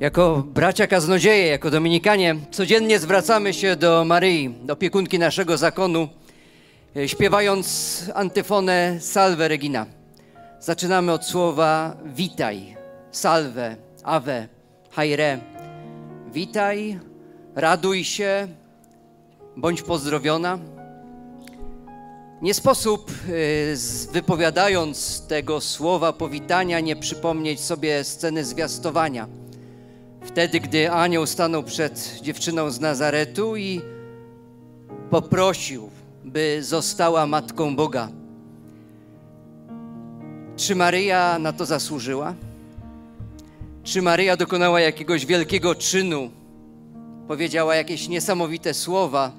Jako bracia kaznodzieje, jako dominikanie, codziennie zwracamy się do Maryi, opiekunki naszego zakonu, e, śpiewając antyfonę Salve Regina. Zaczynamy od słowa witaj, salve, ave, haire. Witaj, raduj się, bądź pozdrowiona. Nie sposób, e, wypowiadając tego słowa powitania, nie przypomnieć sobie sceny zwiastowania – Wtedy, gdy anioł stanął przed dziewczyną z Nazaretu i poprosił, by została matką Boga. Czy Maryja na to zasłużyła? Czy Maryja dokonała jakiegoś wielkiego czynu? Powiedziała jakieś niesamowite słowa.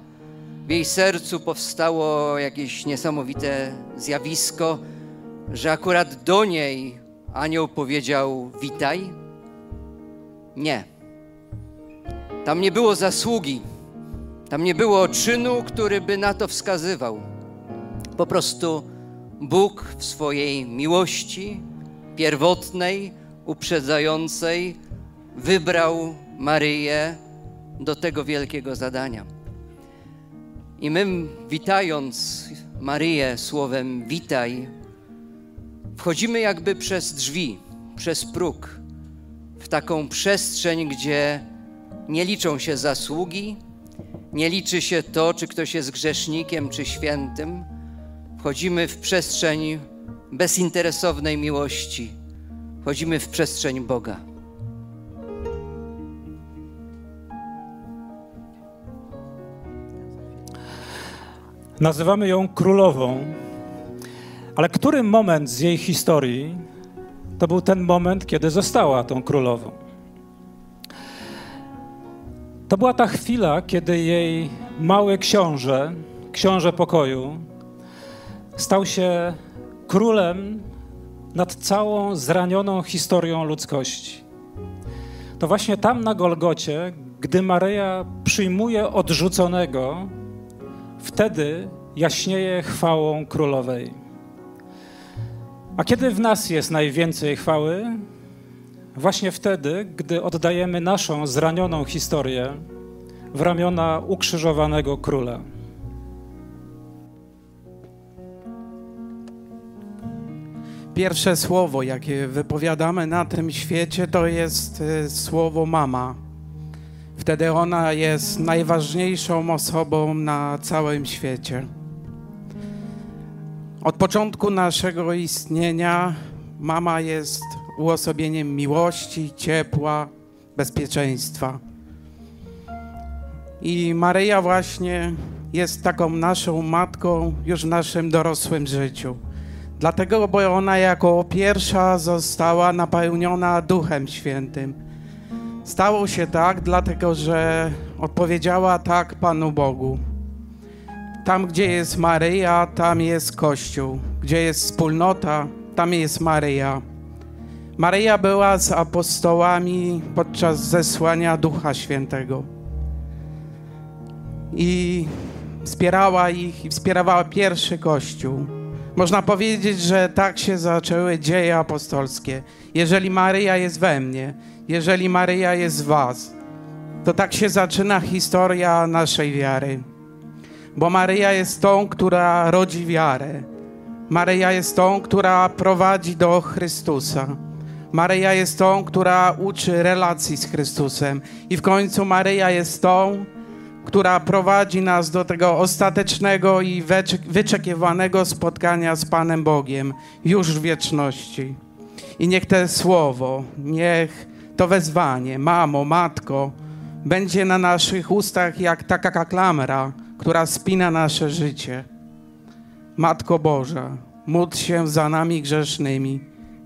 W jej sercu powstało jakieś niesamowite zjawisko, że akurat do niej anioł powiedział: Witaj. Nie. Tam nie było zasługi, tam nie było czynu, który by na to wskazywał. Po prostu Bóg w swojej miłości pierwotnej, uprzedzającej, wybrał Maryję do tego wielkiego zadania. I my, witając Maryję słowem witaj, wchodzimy jakby przez drzwi, przez próg w taką przestrzeń, gdzie nie liczą się zasługi, nie liczy się to, czy ktoś jest grzesznikiem, czy świętym. Wchodzimy w przestrzeń bezinteresownej miłości. Wchodzimy w przestrzeń Boga. Nazywamy ją królową, ale który moment z jej historii to był ten moment, kiedy została tą królową. To była ta chwila, kiedy jej mały książę, książę pokoju, stał się królem nad całą zranioną historią ludzkości. To właśnie tam na Golgocie, gdy Maryja przyjmuje odrzuconego, wtedy jaśnieje chwałą królowej. A kiedy w nas jest najwięcej chwały? Właśnie wtedy, gdy oddajemy naszą zranioną historię w ramiona ukrzyżowanego króla. Pierwsze słowo, jakie wypowiadamy na tym świecie, to jest e, słowo mama. Wtedy ona jest najważniejszą osobą na całym świecie. Od początku naszego istnienia mama jest uosobieniem miłości, ciepła, bezpieczeństwa. I Maryja właśnie jest taką naszą matką już w naszym dorosłym życiu. Dlatego, bo ona jako pierwsza została napełniona Duchem Świętym. Stało się tak, dlatego że odpowiedziała tak Panu Bogu. Tam, gdzie jest Maryja, tam jest Kościół. Gdzie jest wspólnota, tam jest Maryja. Maryja była z apostołami podczas zesłania Ducha Świętego. I wspierała ich i wspierała pierwszy Kościół. Można powiedzieć, że tak się zaczęły dzieje apostolskie. Jeżeli Maryja jest we mnie, jeżeli Maryja jest w Was, to tak się zaczyna historia naszej wiary bo Maryja jest tą, która rodzi wiarę. Maryja jest tą, która prowadzi do Chrystusa. Maryja jest tą, która uczy relacji z Chrystusem. I w końcu Maryja jest tą, która prowadzi nas do tego ostatecznego i wyczekiwanego spotkania z Panem Bogiem już w wieczności. I niech to słowo, niech to wezwanie, mamo, matko, będzie na naszych ustach jak taka klamra, która spina nasze życie. Matko Boża, módl się za nami grzesznymi,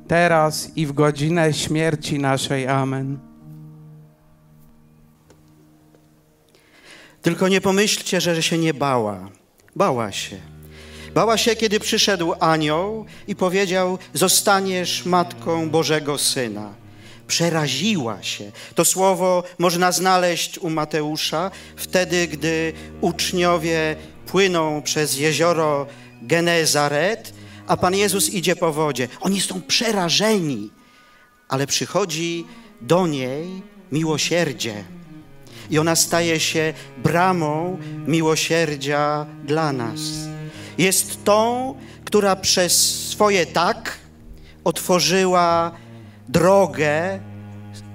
teraz i w godzinę śmierci naszej. Amen. Tylko nie pomyślcie, że się nie bała. Bała się. Bała się, kiedy przyszedł anioł i powiedział: Zostaniesz matką Bożego Syna przeraziła się. To słowo można znaleźć u Mateusza wtedy, gdy uczniowie płyną przez jezioro Genezaret, a Pan Jezus idzie po wodzie. Oni są przerażeni, ale przychodzi do niej miłosierdzie. I ona staje się bramą miłosierdzia dla nas. Jest tą, która przez swoje tak otworzyła drogę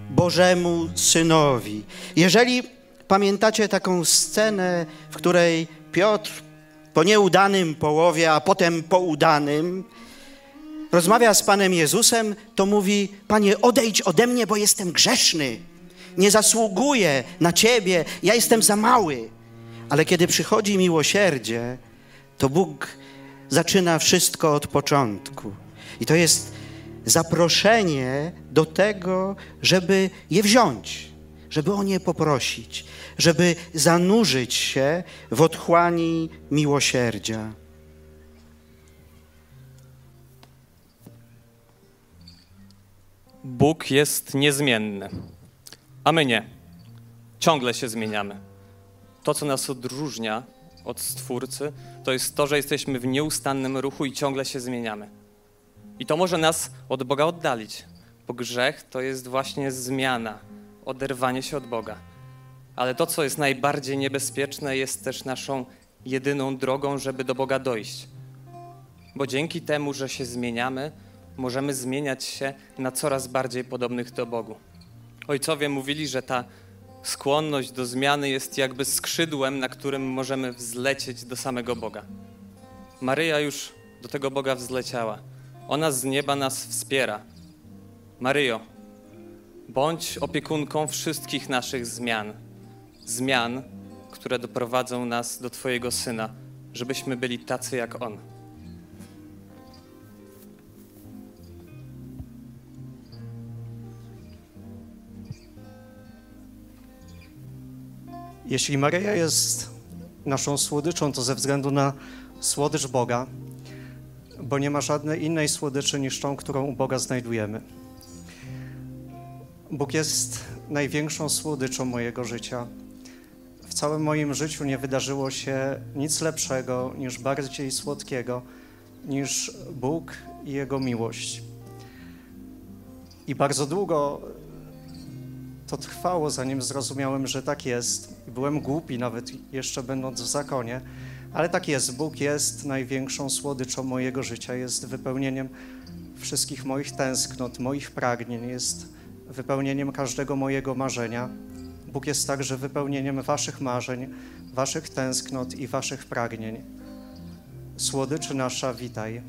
Bożemu Synowi. Jeżeli pamiętacie taką scenę, w której Piotr po nieudanym połowie, a potem po udanym, rozmawia z Panem Jezusem, to mówi: Panie, odejdź ode mnie, bo jestem grzeszny. Nie zasługuję na Ciebie, ja jestem za mały. Ale kiedy przychodzi miłosierdzie, to Bóg zaczyna wszystko od początku. I to jest zaproszenie do tego, żeby je wziąć, żeby o nie poprosić, żeby zanurzyć się w otchłani miłosierdzia. Bóg jest niezmienny, a my nie. Ciągle się zmieniamy. To, co nas odróżnia od Stwórcy, to jest to, że jesteśmy w nieustannym ruchu i ciągle się zmieniamy. I to może nas od Boga oddalić, bo grzech to jest właśnie zmiana, oderwanie się od Boga. Ale to, co jest najbardziej niebezpieczne, jest też naszą jedyną drogą, żeby do Boga dojść. Bo dzięki temu, że się zmieniamy, możemy zmieniać się na coraz bardziej podobnych do Bogu. Ojcowie mówili, że ta skłonność do zmiany jest jakby skrzydłem, na którym możemy wzlecieć do samego Boga. Maryja już do tego Boga wzleciała. Ona z nieba nas wspiera. Maryjo, bądź opiekunką wszystkich naszych zmian. Zmian, które doprowadzą nas do Twojego Syna, żebyśmy byli tacy jak On. Jeśli Maryja jest naszą słodyczą, to ze względu na słodycz Boga, bo nie ma żadnej innej słodyczy niż tą, którą u Boga znajdujemy. Bóg jest największą słodyczą mojego życia. W całym moim życiu nie wydarzyło się nic lepszego niż bardziej słodkiego niż Bóg i Jego miłość. I bardzo długo to trwało, zanim zrozumiałem, że tak jest. Byłem głupi, nawet jeszcze będąc w zakonie, ale tak jest. Bóg jest największą słodyczą mojego życia, jest wypełnieniem wszystkich moich tęsknot, moich pragnień, jest wypełnieniem każdego mojego marzenia. Bóg jest także wypełnieniem Waszych marzeń, Waszych tęsknot i Waszych pragnień. Słodyczy nasza, witaj.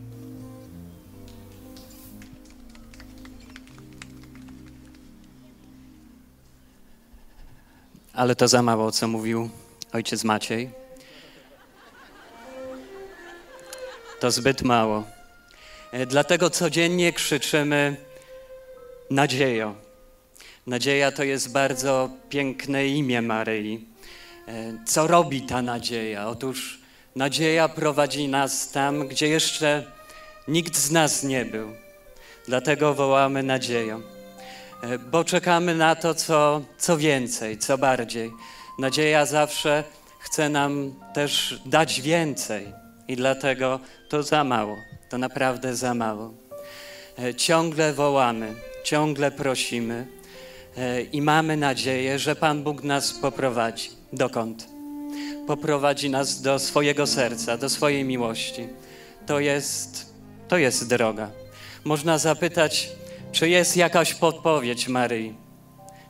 Ale to za mało, co mówił ojciec Maciej. To zbyt mało. E, Dlatego codziennie krzyczymy nadziejo. Nadzieja to jest bardzo piękne imię Maryi. E, Co robi ta nadzieja? Otóż nadzieja prowadzi nas tam, gdzie jeszcze nikt z nas nie był. Dlatego wołamy nadzieją. E, bo czekamy na to, co, co więcej, co bardziej. Nadzieja zawsze chce nam też dać więcej i dlatego to za mało, to naprawdę za mało. E, Ciągle wołamy, ciągle prosimy e, i mamy nadzieję, że Pan Bóg nas poprowadzi. Dokąd? Poprowadzi nas do swojego serca, do swojej miłości. To jest, to jest droga. Można zapytać, czy jest jakaś podpowiedź Maryi?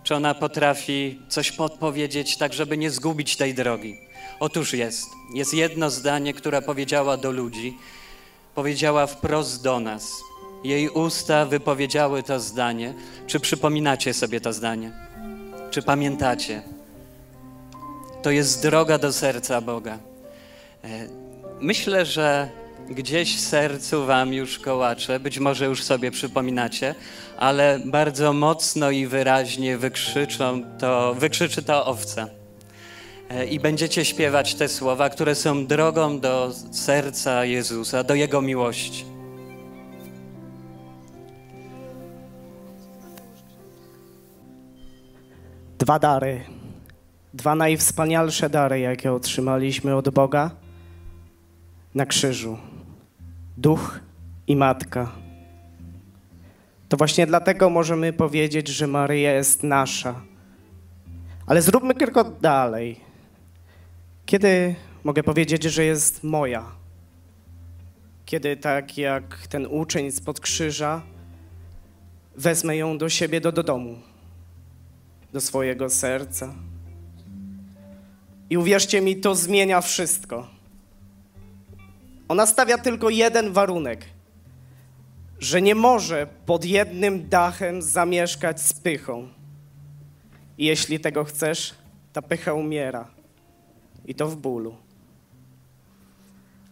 Czy ona potrafi coś podpowiedzieć, tak żeby nie zgubić tej drogi? Otóż jest. Jest jedno zdanie, które powiedziała do ludzi, powiedziała wprost do nas. Jej usta wypowiedziały to zdanie. Czy przypominacie sobie to zdanie? Czy pamiętacie? To jest droga do serca Boga. E, Myślę, że gdzieś w sercu wam już kołacze, być może już sobie przypominacie, ale bardzo mocno i wyraźnie wykrzyczą to, wykrzyczy to owca. E, I będziecie śpiewać te słowa, które są drogą do serca Jezusa, do Jego miłości. dwa dary. Dwa najwspanialsze dary, jakie otrzymaliśmy od Boga na krzyżu. Duch i Matka. To właśnie dlatego możemy powiedzieć, że Maryja jest nasza, Ale zróbmy krok dalej. Kiedy mogę powiedzieć, że jest moja? Kiedy tak jak ten uczeń spod krzyża wezmę ją do siebie, do, do domu, do swojego serca. I uwierzcie mi, to zmienia wszystko. Ona stawia tylko jeden warunek, że nie może pod jednym dachem zamieszkać z pychą. I jeśli tego chcesz, ta pycha umiera. I to w bólu.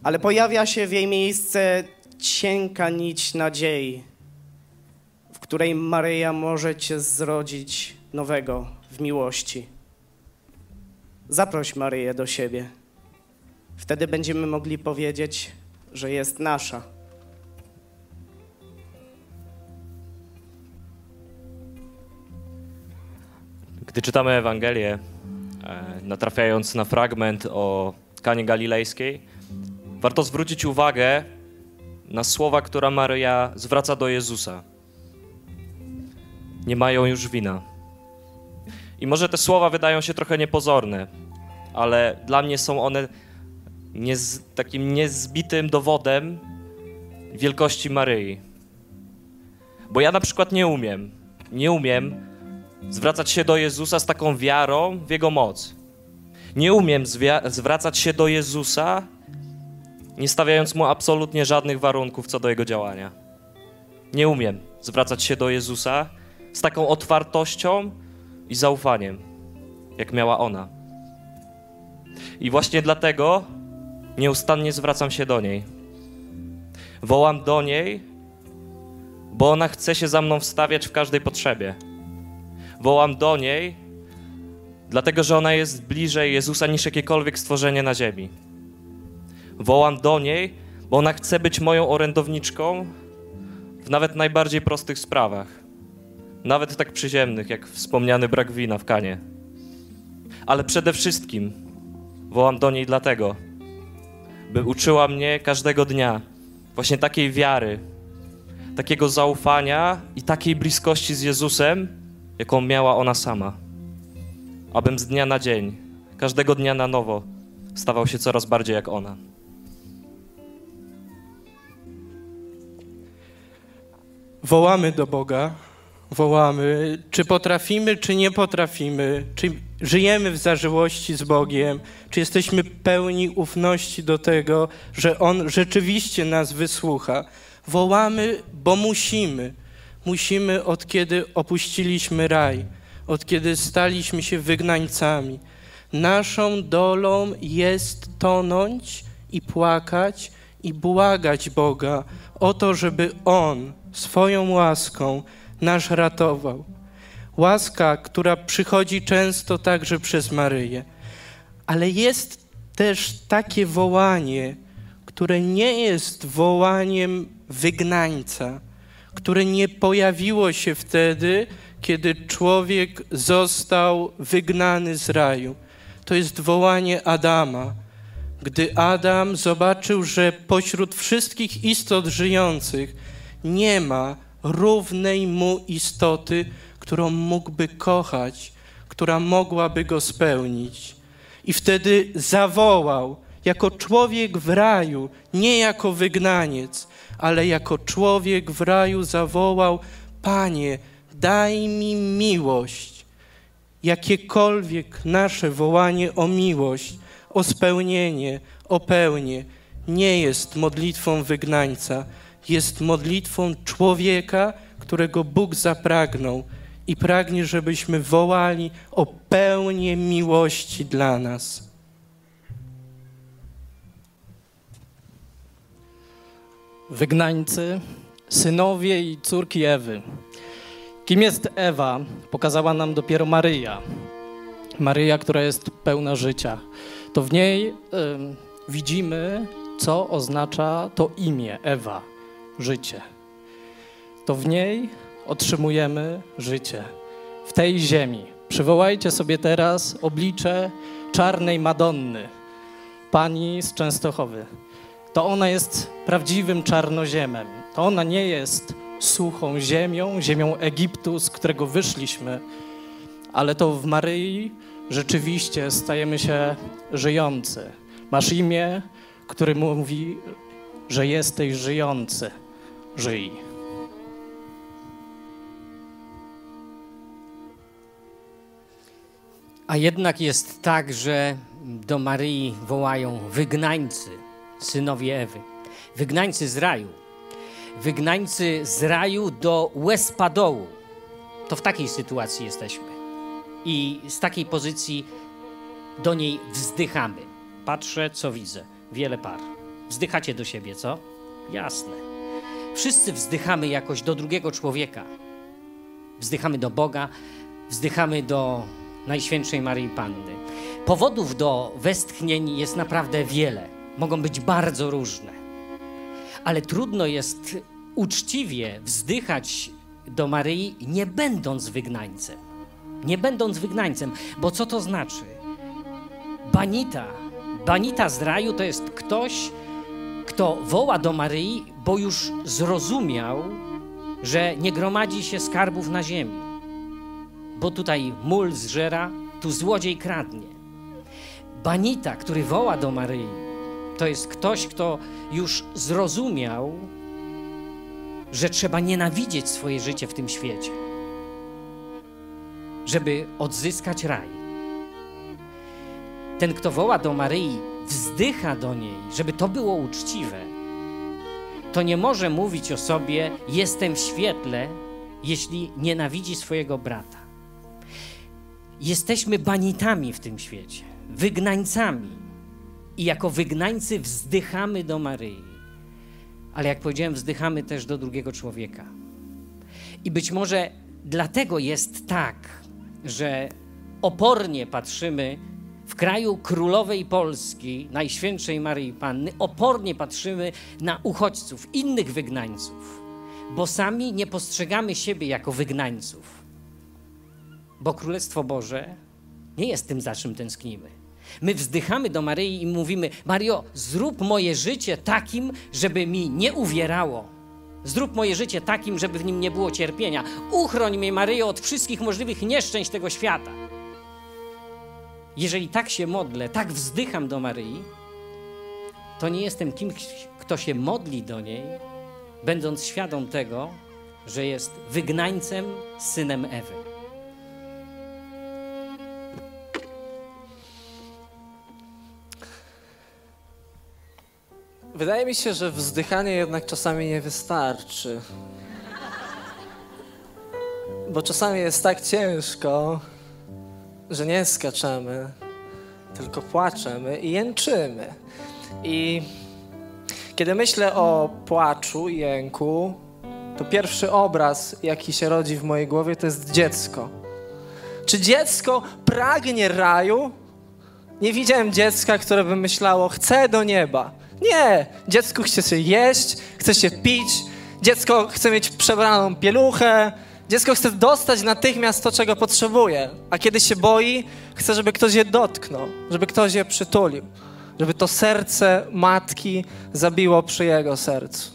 Ale pojawia się w jej miejsce cienka nić nadziei, w której Maryja może cię zrodzić nowego w miłości. Zaproś Maryję do siebie. Wtedy będziemy mogli powiedzieć, że jest nasza. Gdy czytamy Ewangelię, natrafiając na fragment o Kanie Galilejskiej, warto zwrócić uwagę na słowa, które Maryja zwraca do Jezusa. Nie mają już wina. I może te słowa wydają się trochę niepozorne, ale dla mnie są one niez, takim niezbitym dowodem wielkości Maryi. Bo ja na przykład nie umiem, nie umiem zwracać się do Jezusa z taką wiarą w Jego moc. Nie umiem zwracać się do Jezusa, nie stawiając Mu absolutnie żadnych warunków co do Jego działania. Nie umiem zwracać się do Jezusa z taką otwartością i zaufaniem, jak miała ona. I właśnie dlatego nieustannie zwracam się do niej. Wołam do niej, bo ona chce się za mną wstawiać w każdej potrzebie. Wołam do niej, dlatego że ona jest bliżej Jezusa niż jakiekolwiek stworzenie na ziemi. Wołam do niej, bo ona chce być moją orędowniczką w nawet najbardziej prostych sprawach. Nawet tak przyziemnych, jak wspomniany brak wina w kanie. Ale przede wszystkim wołam do niej dlatego, by uczyła mnie każdego dnia właśnie takiej wiary, takiego zaufania i takiej bliskości z Jezusem, jaką miała ona sama. Abym z dnia na dzień, każdego dnia na nowo stawał się coraz bardziej jak ona. Wołamy do Boga, wołamy, czy potrafimy, czy nie potrafimy, czy żyjemy w zażyłości z Bogiem, czy jesteśmy pełni ufności do tego, że On rzeczywiście nas wysłucha. Wołamy, bo musimy. Musimy od kiedy opuściliśmy raj, od kiedy staliśmy się wygnańcami. Naszą dolą jest tonąć i płakać i błagać Boga o to, żeby On swoją łaską nas ratował. Łaska, która przychodzi często także przez Maryję. Ale jest też takie wołanie, które nie jest wołaniem wygnańca, które nie pojawiło się wtedy, kiedy człowiek został wygnany z raju. To jest wołanie Adama. Gdy Adam zobaczył, że pośród wszystkich istot żyjących nie ma równej mu istoty, którą mógłby kochać, która mogłaby go spełnić. I wtedy zawołał jako człowiek w raju, nie jako wygnaniec, ale jako człowiek w raju zawołał: Panie, daj mi miłość. Jakiekolwiek nasze wołanie o miłość, o spełnienie, o pełnię nie jest modlitwą wygnańca, jest modlitwą człowieka, którego Bóg zapragnął i pragnie, żebyśmy wołali o pełnię miłości dla nas. Wygnańcy, synowie i córki Ewy. Kim jest Ewa, pokazała nam dopiero Maryja. Maryja, która jest pełna życia. To w niej y, widzimy, co oznacza to imię Ewa życie. To w niej otrzymujemy życie. W tej ziemi. Przywołajcie sobie teraz oblicze czarnej Madonny, pani z Częstochowy. To ona jest prawdziwym czarnoziemem. To ona nie jest suchą ziemią, ziemią Egiptu, z którego wyszliśmy, ale to w Maryi rzeczywiście stajemy się żyjący. Masz imię, które mówi, że jesteś żyjący. Żyj. A jednak jest tak, że do Maryi wołają wygnańcy, synowie Ewy. Wygnańcy z raju. Wygnańcy z raju do łez padołu. To w takiej sytuacji jesteśmy. I z takiej pozycji do niej wzdychamy. Patrzę, co widzę. Wiele par. Wzdychacie do siebie, co? Jasne. Wszyscy wzdychamy jakoś do drugiego człowieka. Wzdychamy do Boga, wzdychamy do Najświętszej Maryi Panny. Powodów do westchnień jest naprawdę wiele. Mogą być bardzo różne. Ale trudno jest uczciwie wzdychać do Maryi, nie będąc wygnańcem. Nie będąc wygnańcem, bo co to znaczy? Banita, banita z raju to jest ktoś, kto woła do Maryi, bo już zrozumiał, że nie gromadzi się skarbów na ziemi. Bo tutaj mól zżera, tu złodziej kradnie. Banita, który woła do Maryi, to jest ktoś, kto już zrozumiał, że trzeba nienawidzieć swoje życie w tym świecie, żeby odzyskać raj. Ten, kto woła do Maryi, wzdycha do niej, żeby to było uczciwe, to nie może mówić o sobie: Jestem w świetle, jeśli nienawidzi swojego brata. Jesteśmy banitami w tym świecie, wygnańcami. I jako wygnańcy wzdychamy do Maryi. Ale jak powiedziałem, wzdychamy też do drugiego człowieka. I być może dlatego jest tak, że opornie patrzymy w kraju królowej Polski, Najświętszej Maryi Panny, opornie patrzymy na uchodźców, innych wygnańców, bo sami nie postrzegamy siebie jako wygnańców. Bo Królestwo Boże nie jest tym, za czym tęsknimy. My wzdychamy do Maryi i mówimy: Mario, zrób moje życie takim, żeby mi nie uwierało. Zrób moje życie takim, żeby w nim nie było cierpienia. Uchroń mnie, Maryjo, od wszystkich możliwych nieszczęść tego świata. Jeżeli tak się modlę, tak wzdycham do Maryi, to nie jestem kimś, kto się modli do niej, będąc świadom tego, że jest wygnańcem, synem Ewy. Wydaje mi się, że wzdychanie jednak czasami nie wystarczy. Bo czasami jest tak ciężko, że nie skaczemy, tylko płaczemy i jęczymy. I kiedy myślę o płaczu i jęku, to pierwszy obraz, jaki się rodzi w mojej głowie, to jest dziecko. Czy dziecko pragnie raju? Nie widziałem dziecka, które by myślało, chcę do nieba. Nie, dziecku chce się jeść, chce się pić, dziecko chce mieć przebraną pieluchę, dziecko chce dostać natychmiast to, czego potrzebuje, a kiedy się boi, chce, żeby ktoś je dotknął, żeby ktoś je przytulił, żeby to serce matki zabiło przy jego sercu.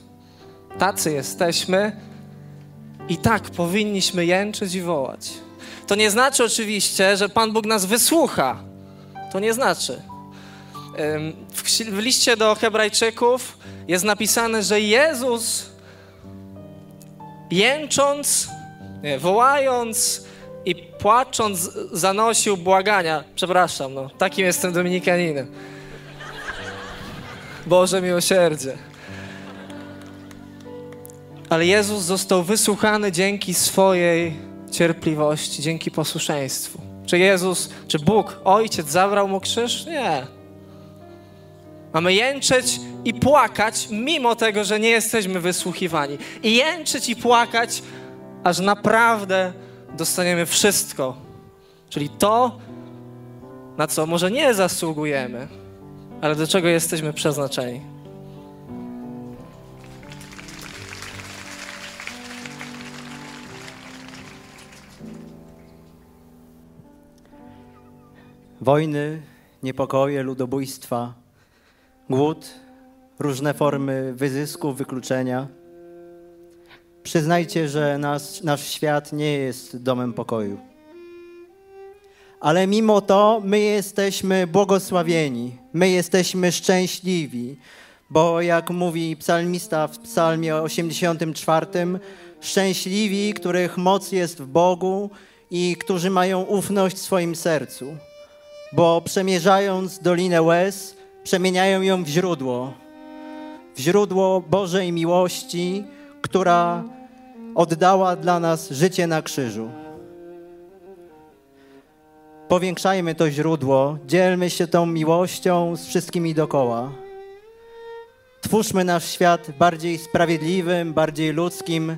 Tacy jesteśmy i tak powinniśmy jęczyć i wołać. To nie znaczy oczywiście, że Pan Bóg nas wysłucha. To nie znaczy. W, liście do Hebrajczyków jest napisane, że Jezus jęcząc, nie, wołając i płacząc zanosił błagania. Przepraszam, no, takim jestem dominikaninem. Boże miłosierdzie. Ale Jezus został wysłuchany dzięki swojej cierpliwości, dzięki posłuszeństwu. Czy Jezus, czy Bóg, Ojciec zabrał mu krzyż? Nie. Mamy jęczeć i płakać, mimo tego, że nie jesteśmy wysłuchiwani. I jęczeć i płakać, aż naprawdę dostaniemy wszystko. Czyli to, na co może nie zasługujemy, ale do czego jesteśmy przeznaczeni. Wojny, niepokoje, ludobójstwa, głód, różne formy wyzysku, wykluczenia. Przyznajcie, że nas, nasz świat nie jest domem pokoju. ale mimo to my jesteśmy błogosławieni, my jesteśmy szczęśliwi, bo jak mówi psalmista w psalmie 84, szczęśliwi, których moc jest w Bogu i którzy mają ufność w swoim sercu, bo przemierzając dolinę łez, przemieniają ją w źródło, w źródło Bożej miłości, która oddała dla nas życie na krzyżu. Powiększajmy to źródło, dzielmy się tą miłością z wszystkimi dokoła. Twórzmy nasz świat bardziej sprawiedliwym, bardziej ludzkim,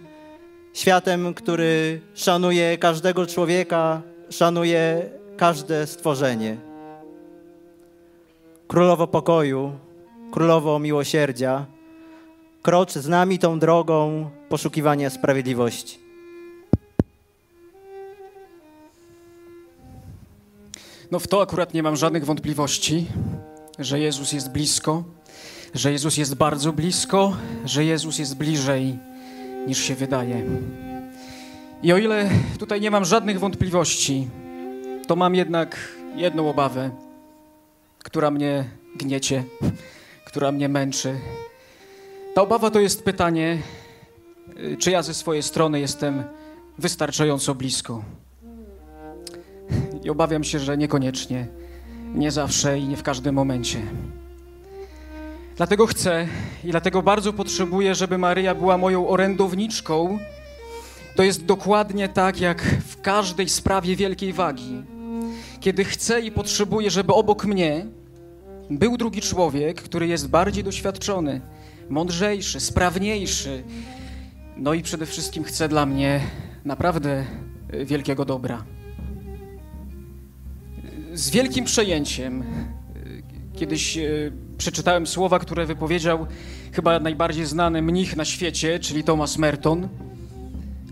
światem, który szanuje każdego człowieka, szanuje każde stworzenie. Królowo pokoju, królowo miłosierdzia, krocz z nami tą drogą poszukiwania sprawiedliwości. No w to akurat nie mam żadnych wątpliwości, że Jezus jest blisko, że Jezus jest bardzo blisko, że Jezus jest bliżej niż się wydaje. I o ile tutaj nie mam żadnych wątpliwości, to mam jednak jedną obawę, która mnie gniecie, która mnie męczy. Ta obawa to jest pytanie, y, czy ja ze swojej strony jestem wystarczająco blisko. I obawiam się, że niekoniecznie, nie zawsze i nie w każdym momencie. Dlatego chcę i dlatego bardzo potrzebuję, żeby Maryja była moją orędowniczką. To jest dokładnie tak, jak w każdej sprawie wielkiej wagi. Kiedy chcę i potrzebuję, żeby obok mnie był drugi człowiek, który jest bardziej doświadczony, mądrzejszy, sprawniejszy. No i przede wszystkim chcę dla mnie naprawdę wielkiego dobra. Z wielkim przejęciem kiedyś e, przeczytałem słowa, które wypowiedział chyba najbardziej znany mnich na świecie, czyli Thomas Merton.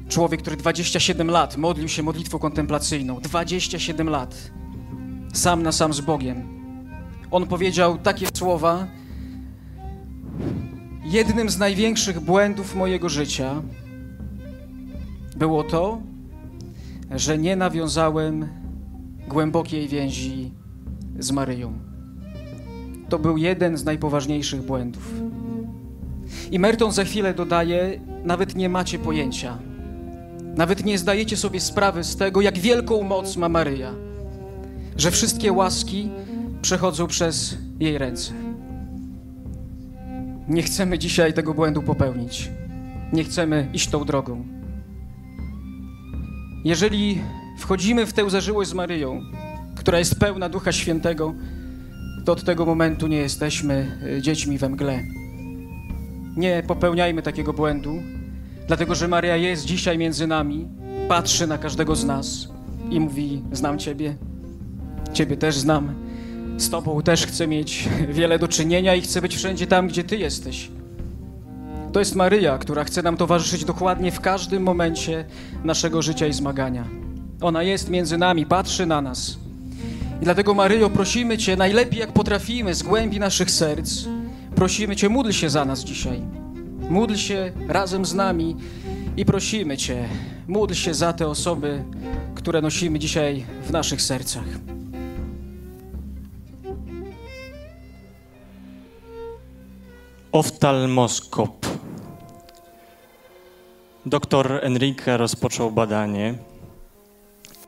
Człowiek, który 27 lat modlił się modlitwą kontemplacyjną. 27 lat. Sam na sam z Bogiem. On powiedział takie słowa: Jednym z największych błędów mojego życia było to, że nie nawiązałem głębokiej więzi z Maryją. To był jeden z najpoważniejszych błędów. I Merton za chwilę dodaje: Nawet nie macie pojęcia, nawet nie zdajecie sobie sprawy z tego, jak wielką moc ma Maryja, że wszystkie łaski przechodzą przez jej ręce. Nie chcemy dzisiaj tego błędu popełnić. Nie chcemy iść tą drogą. Jeżeli wchodzimy w tę zażyłość z Maryją, która jest pełna Ducha Świętego, to od tego momentu nie jesteśmy y, dziećmi we mgle. Nie popełniajmy takiego błędu, dlatego że Maria jest dzisiaj między nami, patrzy na każdego z nas i mówi: Znam Ciebie, Ciebie też znam, z Tobą też chcę mieć wiele do czynienia i chcę być wszędzie tam, gdzie Ty jesteś. To jest Maryja, która chce nam towarzyszyć dokładnie w każdym momencie naszego życia i zmagania. Ona jest między nami, patrzy na nas. I dlatego, Maryjo, prosimy Cię najlepiej, jak potrafimy, z głębi naszych serc. Prosimy Cię, módl się za nas dzisiaj. Módl się razem z nami i prosimy Cię, módl się za te osoby, które nosimy dzisiaj w naszych sercach. Oftalmoskop. Doktor Enrique rozpoczął badanie.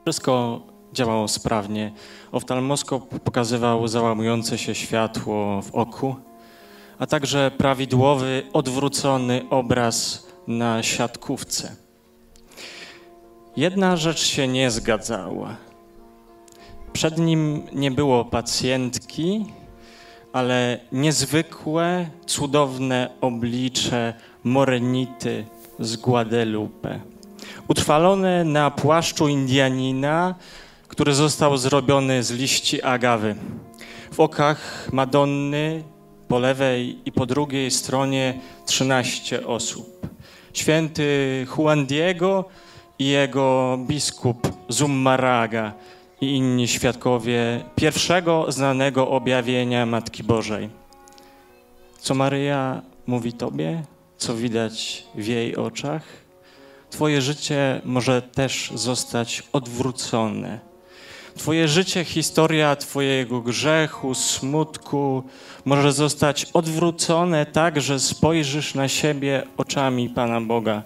Wszystko działało sprawnie. Oftalmoskop pokazywał załamujące się światło w oku, a także prawidłowy, odwrócony obraz na siatkówce. Jedna rzecz się nie zgadzała. Przed nim nie było pacjentki, ale niezwykłe, cudowne oblicze Morenity z Guadalupe. Utrwalone na płaszczu Indianina, który został zrobiony z liści agawy. W okach Madonny po lewej i po drugiej stronie 13 osób. Święty Juan Diego i jego biskup Zummaraga i inni świadkowie pierwszego znanego objawienia Matki Bożej. Co Maryja mówi Tobie, co widać w jej oczach? Twoje życie może też zostać odwrócone. Twoje życie, historia Twojego grzechu, smutku może zostać odwrócone tak, że spojrzysz na siebie oczami Pana Boga.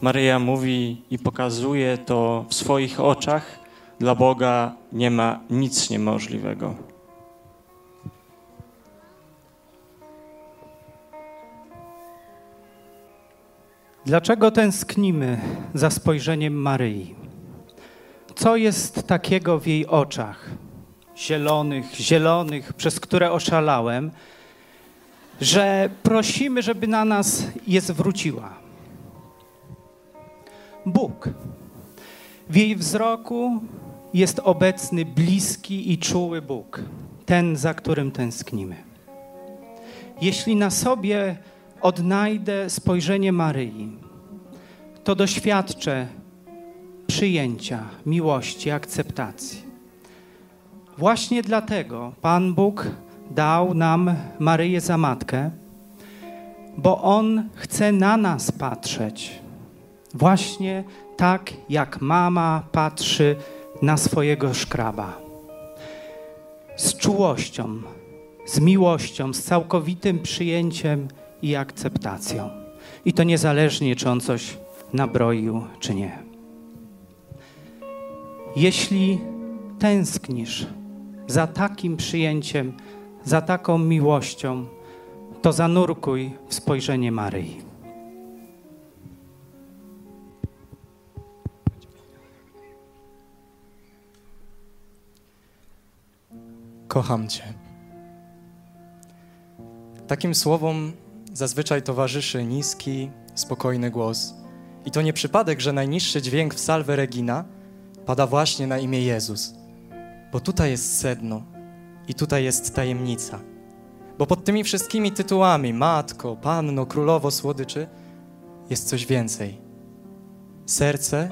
Maryja mówi i pokazuje to w swoich oczach. Dla Boga nie ma nic niemożliwego. Dlaczego tęsknimy za spojrzeniem Maryi? Co jest takiego w jej oczach, zielonych, zielonych, przez które oszalałem, że prosimy, żeby na nas je zwróciła? Bóg. W jej wzroku jest obecny bliski i czuły Bóg, ten, za którym tęsknimy. Jeśli na sobie odnajdę spojrzenie Maryi, to doświadczę przyjęcia, miłości, akceptacji. Właśnie dlatego Pan Bóg dał nam Maryję za matkę, bo On chce na nas patrzeć. Właśnie tak, jak mama patrzy na swojego szkraba. Z czułością, z miłością, z całkowitym przyjęciem i akceptacją. I to niezależnie, czy on coś nabroił, czy nie. Jeśli tęsknisz za takim przyjęciem, za taką miłością, to zanurkuj w spojrzenie Maryi. Kocham Cię. Takim słowom zazwyczaj towarzyszy niski, spokojny głos. I to nie przypadek, że najniższy dźwięk w Salve Regina pada właśnie na imię Jezus. Bo tutaj jest sedno i tutaj jest tajemnica. Bo pod tymi wszystkimi tytułami Matko, Panno, Królowo, Słodyczy jest coś więcej. Serce,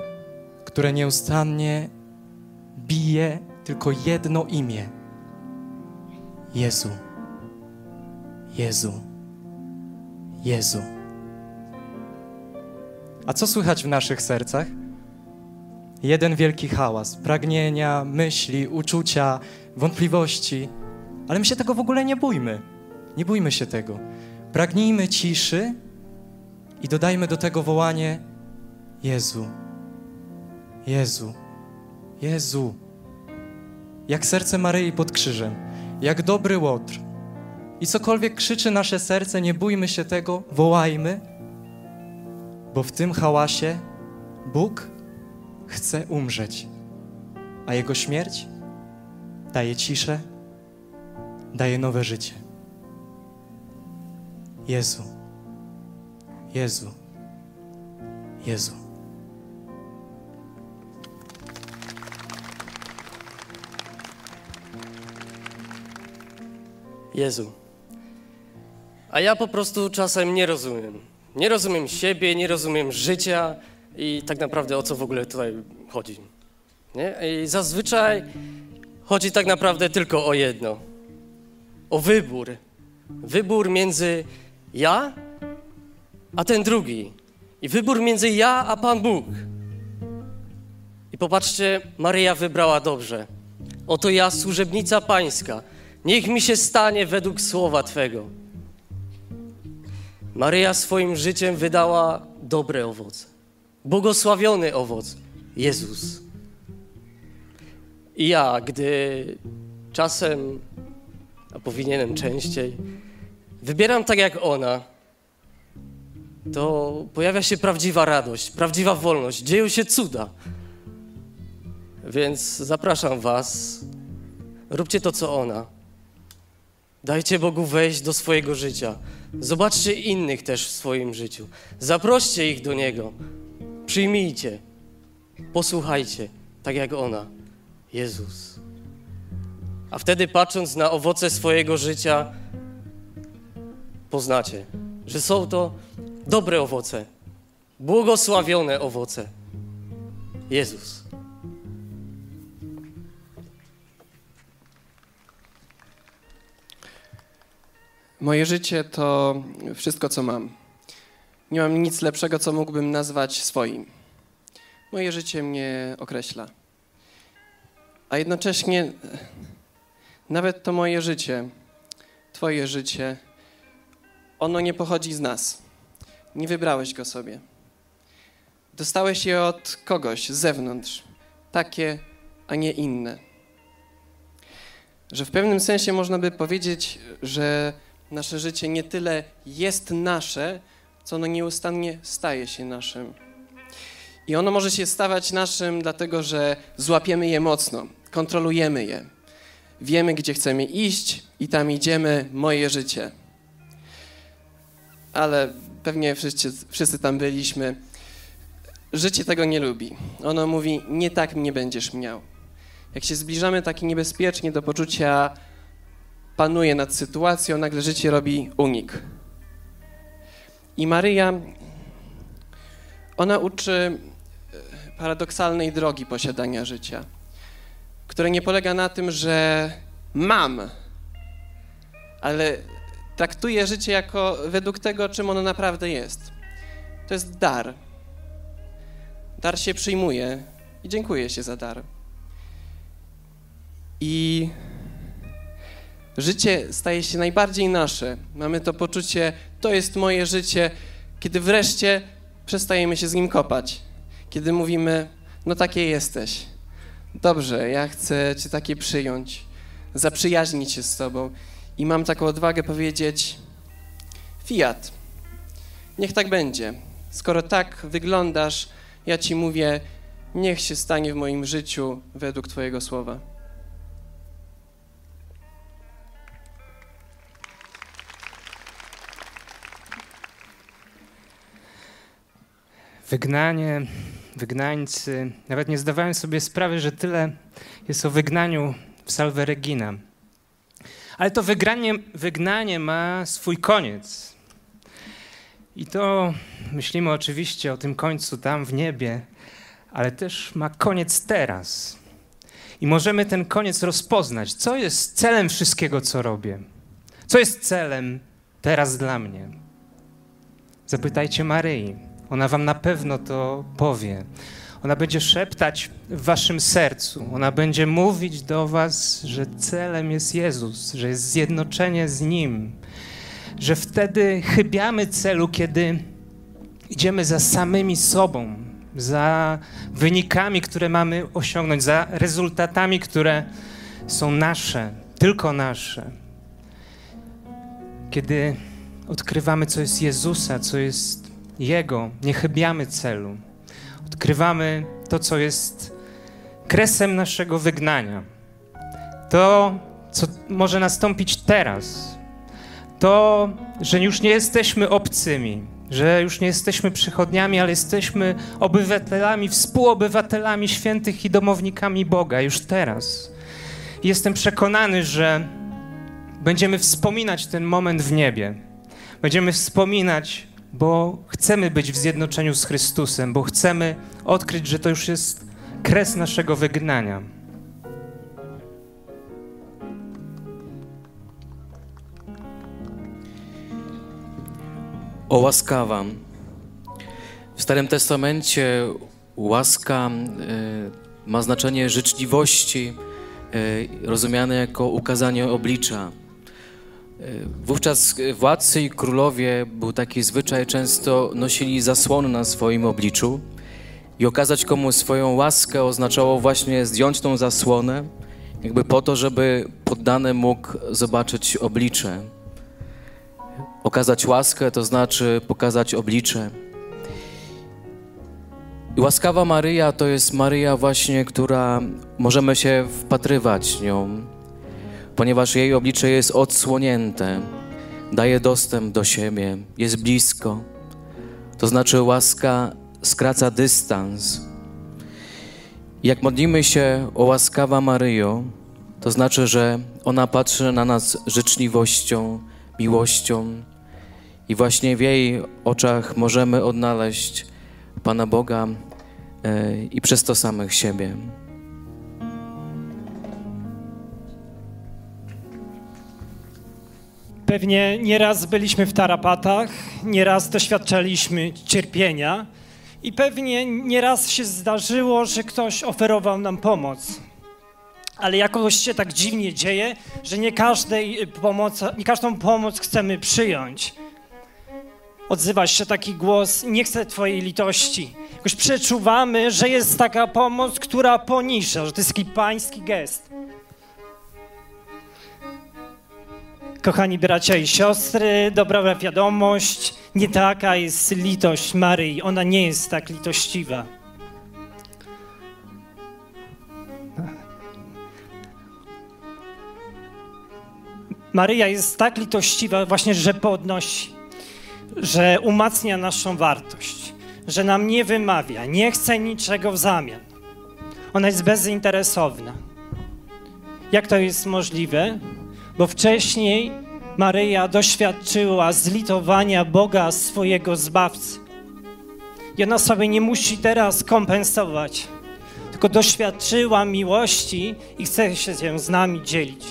które nieustannie bije tylko jedno imię. Jezu. Jezu. Jezu. A co słychać w naszych sercach? Jeden wielki hałas, pragnienia, myśli, uczucia, wątpliwości, ale my się tego w ogóle nie bójmy. Nie bójmy się tego. Pragnijmy ciszy i dodajmy do tego wołanie Jezu. Jezu. Jezu. Jak serce Maryi pod krzyżem, jak dobry łotr. I cokolwiek krzyczy nasze serce, nie bójmy się tego, wołajmy, bo w tym hałasie Bóg chce umrzeć, a Jego śmierć daje ciszę, daje nowe życie. Jezu, Jezu, Jezu. Jezu. A ja po prostu czasem nie rozumiem. Nie rozumiem siebie, nie rozumiem życia i tak naprawdę o co w ogóle tutaj chodzi. Nie? I zazwyczaj chodzi tak naprawdę tylko o jedno. O wybór. Wybór między ja a ten drugi. I wybór między ja a Pan Bóg. I popatrzcie, Maryja wybrała dobrze. Oto ja, służebnica pańska. Niech mi się stanie według słowa Twego. Maryja swoim życiem wydała dobre owoce. Błogosławiony owoc Jezus. I ja, gdy czasem, a powinienem częściej, wybieram tak jak ona, to pojawia się prawdziwa radość, prawdziwa wolność, dzieją się cuda. Więc zapraszam Was, róbcie to, co ona. Dajcie Bogu wejść do swojego życia. Zobaczcie innych też w swoim życiu. Zaproście ich do Niego. Przyjmijcie. Posłuchajcie, tak jak ona, Jezus. A wtedy patrząc na owoce swojego życia, poznacie, że są to dobre owoce, błogosławione owoce. Jezus. Moje życie to wszystko, co mam. Nie mam nic lepszego, co mógłbym nazwać swoim. Moje życie mnie określa. a jednocześnie nawet to moje życie, Twoje życie, ono nie pochodzi z nas. Nie wybrałeś go sobie. Dostałeś je od kogoś z zewnątrz, takie, a nie inne. Że w pewnym sensie można by powiedzieć, że nasze życie nie tyle jest nasze, co ono nieustannie staje się naszym. I ono może się stawać naszym, dlatego że złapiemy je mocno, kontrolujemy je. Wiemy, gdzie chcemy iść i tam idziemy, moje życie. Ale pewnie wszyscy, wszyscy tam byliśmy. Życie tego nie lubi. Ono mówi, nie tak mnie będziesz miał. Jak się zbliżamy tak niebezpiecznie do poczucia panuje nad sytuacją, nagle życie robi unik. I Maryja, ona uczy e, paradoksalnej drogi posiadania życia, które nie polega na tym, że mam, ale traktuje życie jako według tego, czym ono naprawdę jest. To jest dar. Dar się przyjmuje i dziękuję się za dar. I życie staje się najbardziej nasze. Mamy to poczucie, to jest moje życie, kiedy wreszcie przestajemy się z nim kopać. Kiedy mówimy, no takie jesteś. Dobrze, ja chcę Cię takie przyjąć, zaprzyjaźnić się z Tobą. I mam taką odwagę powiedzieć, Fiat, niech tak będzie. Skoro tak wyglądasz, ja Ci mówię, niech się stanie w moim życiu według Twojego słowa. Wygnanie, wygnańcy. Nawet nie zdawałem sobie sprawy, że tyle jest o wygnaniu w Salve Regina. Ale to wygranie, wygnanie ma swój koniec. I to myślimy oczywiście o tym końcu tam w niebie, ale też ma koniec teraz. I możemy ten koniec rozpoznać. Co jest celem wszystkiego, co robię? Co jest celem teraz dla mnie? Zapytajcie Maryi. Ona wam na pewno to powie. Ona będzie szeptać w waszym sercu. Ona będzie mówić do was, że celem jest Jezus, że jest zjednoczenie z Nim. Że wtedy chybiamy celu, kiedy idziemy za samymi sobą, za wynikami, które mamy osiągnąć, za rezultatami, które są nasze, tylko nasze. Kiedy odkrywamy, co jest Jezusa, co jest Jego, nie chybiamy celu. Odkrywamy to, co jest kresem naszego wygnania. To, co może nastąpić teraz. To, że już nie jesteśmy obcymi, że już nie jesteśmy przychodniami, ale jesteśmy obywatelami, współobywatelami świętych i domownikami Boga już teraz. Jestem przekonany, że będziemy wspominać ten moment w niebie. Będziemy wspominać, bo chcemy być w zjednoczeniu z Chrystusem, bo chcemy odkryć, że to już jest kres naszego wygnania. O łaskawa. W Starym Testamencie łaska y, ma znaczenie życzliwości, y, rozumiane jako ukazanie oblicza. Wówczas władcy i królowie był taki zwyczaj, często nosili zasłony na swoim obliczu i okazać komuś swoją łaskę oznaczało właśnie zdjąć tą zasłonę, jakby po to, żeby poddany mógł zobaczyć oblicze. Okazać łaskę to znaczy pokazać oblicze. I łaskawa Maryja to jest Maryja właśnie, która możemy się wpatrywać nią, ponieważ jej oblicze jest odsłonięte, daje dostęp do siebie, jest blisko. To znaczy łaska skraca dystans. Jak modlimy się o łaskawa Maryjo, to znaczy, że ona patrzy na nas życzliwością, miłością i właśnie w jej oczach możemy odnaleźć Pana Boga e, i przez to samych siebie. Pewnie nieraz byliśmy w tarapatach, nieraz doświadczaliśmy cierpienia i pewnie nieraz się zdarzyło, że ktoś oferował nam pomoc. ale jakoś się tak dziwnie dzieje, że nie, każdej pomoc, nie każdą pomoc chcemy przyjąć. Odzywa się taki głos, nie chcę Twojej litości. Jakoś przeczuwamy, że jest taka pomoc, która poniża, że to jest taki pański gest. Kochani bracia i siostry, dobra wiadomość, nie taka jest litość Maryi, ona nie jest tak litościwa. Maryja jest tak litościwa właśnie, że podnosi, że umacnia naszą wartość, że nam nie wymawia, nie chce niczego w zamian. Ona jest bezinteresowna. Jak to jest możliwe? Bo wcześniej Maryja doświadczyła zlitowania Boga swojego Zbawcy. I ona sobie nie musi teraz kompensować, tylko doświadczyła miłości i chce się z z nami dzielić.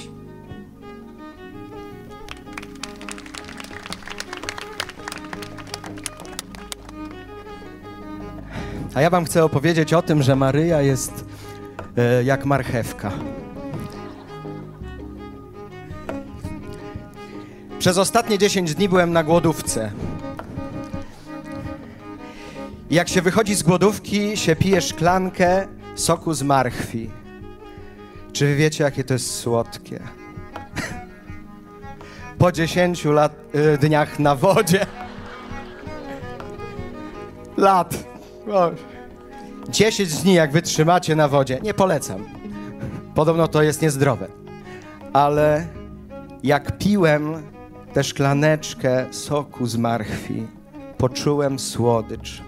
A ja wam chcę opowiedzieć o tym, że Maryja jest e, jak marchewka. Przez ostatnie 10 dni byłem na głodówce. Jak się wychodzi z głodówki, się pije szklankę soku z marchwi. Czy wy wiecie, jakie to jest słodkie? Po 10 lat, y, dniach na wodzie. Lat. O. 10 dni, jak wytrzymacie na wodzie. Nie polecam. Podobno to jest niezdrowe. Ale jak piłem tę szklaneczkę soku z marchwi, poczułem słodycz.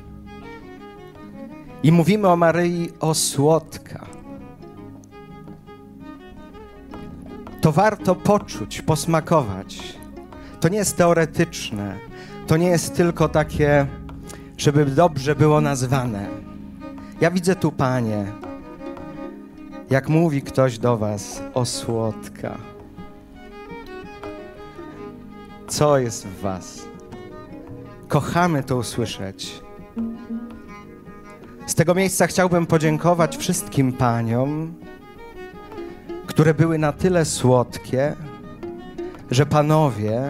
I mówimy o Maryi o słodka. To warto poczuć, posmakować. To nie jest teoretyczne. To nie jest tylko takie, żeby dobrze było nazwane. Ja widzę tu, panie, jak mówi ktoś do was o słodka. Co jest w was? Kochamy to usłyszeć. Z tego miejsca chciałbym podziękować wszystkim paniom, które były na tyle słodkie, że panowie,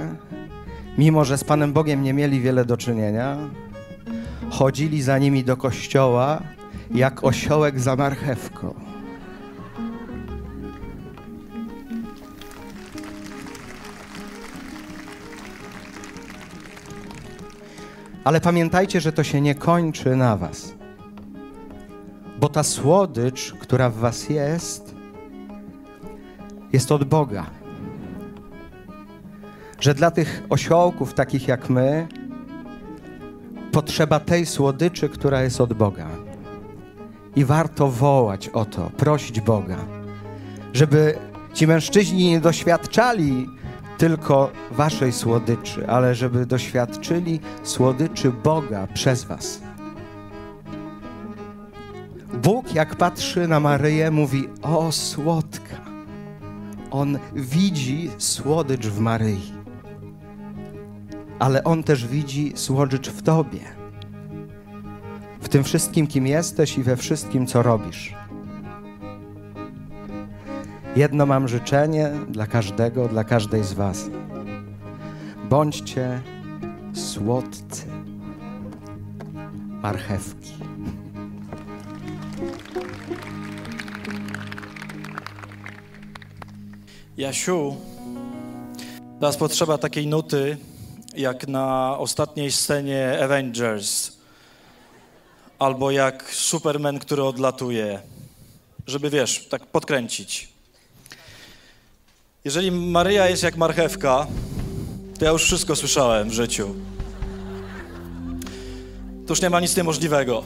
mimo że z Panem Bogiem nie mieli wiele do czynienia, chodzili za nimi do kościoła jak osiołek za marchewką. Ale pamiętajcie, że to się nie kończy na Was. Bo ta słodycz, która w Was jest, jest od Boga. Że dla tych osiołków, takich jak my, potrzeba tej słodyczy, która jest od Boga. I warto wołać o to, prosić Boga, żeby ci mężczyźni nie doświadczali tylko waszej słodyczy, ale żeby doświadczyli słodyczy Boga przez was. Bóg, jak patrzy na Maryję, mówi: O, słodka. On widzi słodycz w Maryi, ale on też widzi słodycz w tobie. W tym wszystkim, kim jesteś i we wszystkim, co robisz. Jedno mam życzenie dla każdego, dla każdej z Was. Bądźcie słodcy marchewki. Jasiu, teraz potrzeba takiej nuty, jak na ostatniej scenie Avengers, albo jak Superman, który odlatuje, żeby wiesz, tak podkręcić. Jeżeli Maryja jest jak marchewka, to ja już wszystko słyszałem w życiu. To już nie ma nic niemożliwego.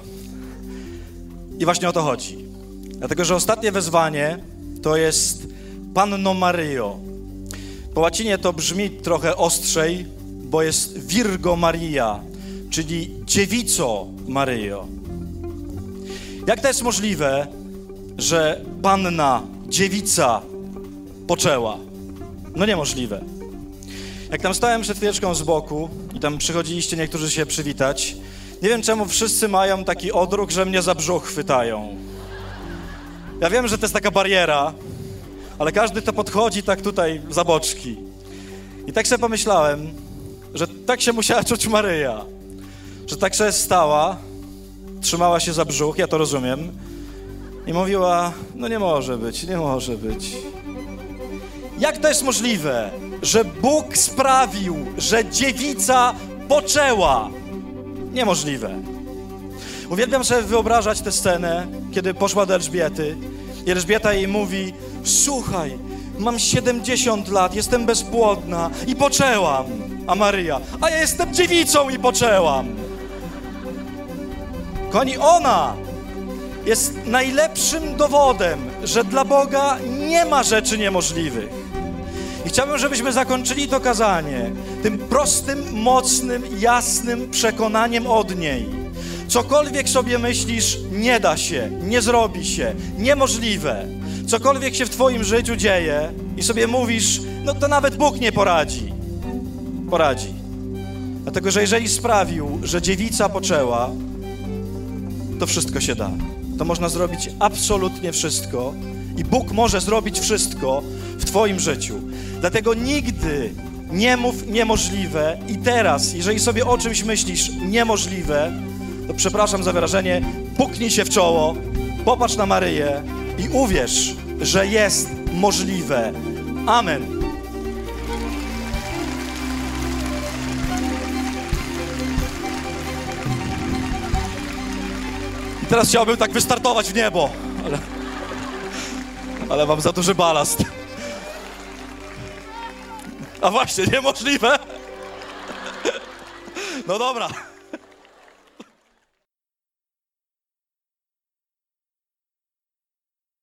I właśnie o to chodzi. Dlatego, że ostatnie wezwanie to jest Panno Maryjo. Po łacinie to brzmi trochę ostrzej, bo jest Virgo Maria, czyli dziewico Maryjo. Jak to jest możliwe, że panna, dziewica poczęła? No niemożliwe. Jak tam stałem przed chwileczką z boku i tam przychodziliście niektórzy się przywitać, nie wiem czemu wszyscy mają taki odruch, że mnie za brzuch chwytają. Ja wiem, że to jest taka bariera, ale każdy to podchodzi tak tutaj za boczki. I tak sobie pomyślałem, że tak się musiała czuć Maryja, że tak sobie stała, trzymała się za brzuch, ja to rozumiem, i mówiła, no nie może być, nie może być. Jak to jest możliwe, że Bóg sprawił, że dziewica poczęła? Niemożliwe. Uwielbiam sobie wyobrażać tę scenę, kiedy poszła do Elżbiety i Elżbieta jej mówi, słuchaj, mam 70 lat, jestem bezpłodna i poczęłam. A Maryja, a ja jestem dziewicą i poczęłam. Koni ona jest najlepszym dowodem, że dla Boga nie ma rzeczy niemożliwych. I chciałbym, żebyśmy zakończyli to kazanie tym prostym, mocnym, jasnym przekonaniem od niej. Cokolwiek sobie myślisz, nie da się, nie zrobi się, niemożliwe. Cokolwiek się w Twoim życiu dzieje i sobie mówisz, no to nawet Bóg nie poradzi. Poradzi. Dlatego, że jeżeli sprawił, że dziewica poczęła, to wszystko się da. To można zrobić absolutnie wszystko i Bóg może zrobić wszystko w Twoim życiu. Dlatego nigdy nie mów niemożliwe i teraz, jeżeli sobie o czymś myślisz niemożliwe, to przepraszam za wyrażenie, puknij się w czoło, popatrz na Maryję i uwierz, że jest możliwe. Amen. I teraz chciałbym tak wystartować w niebo, ale, ale mam za duży balast. A właśnie, niemożliwe. No dobra.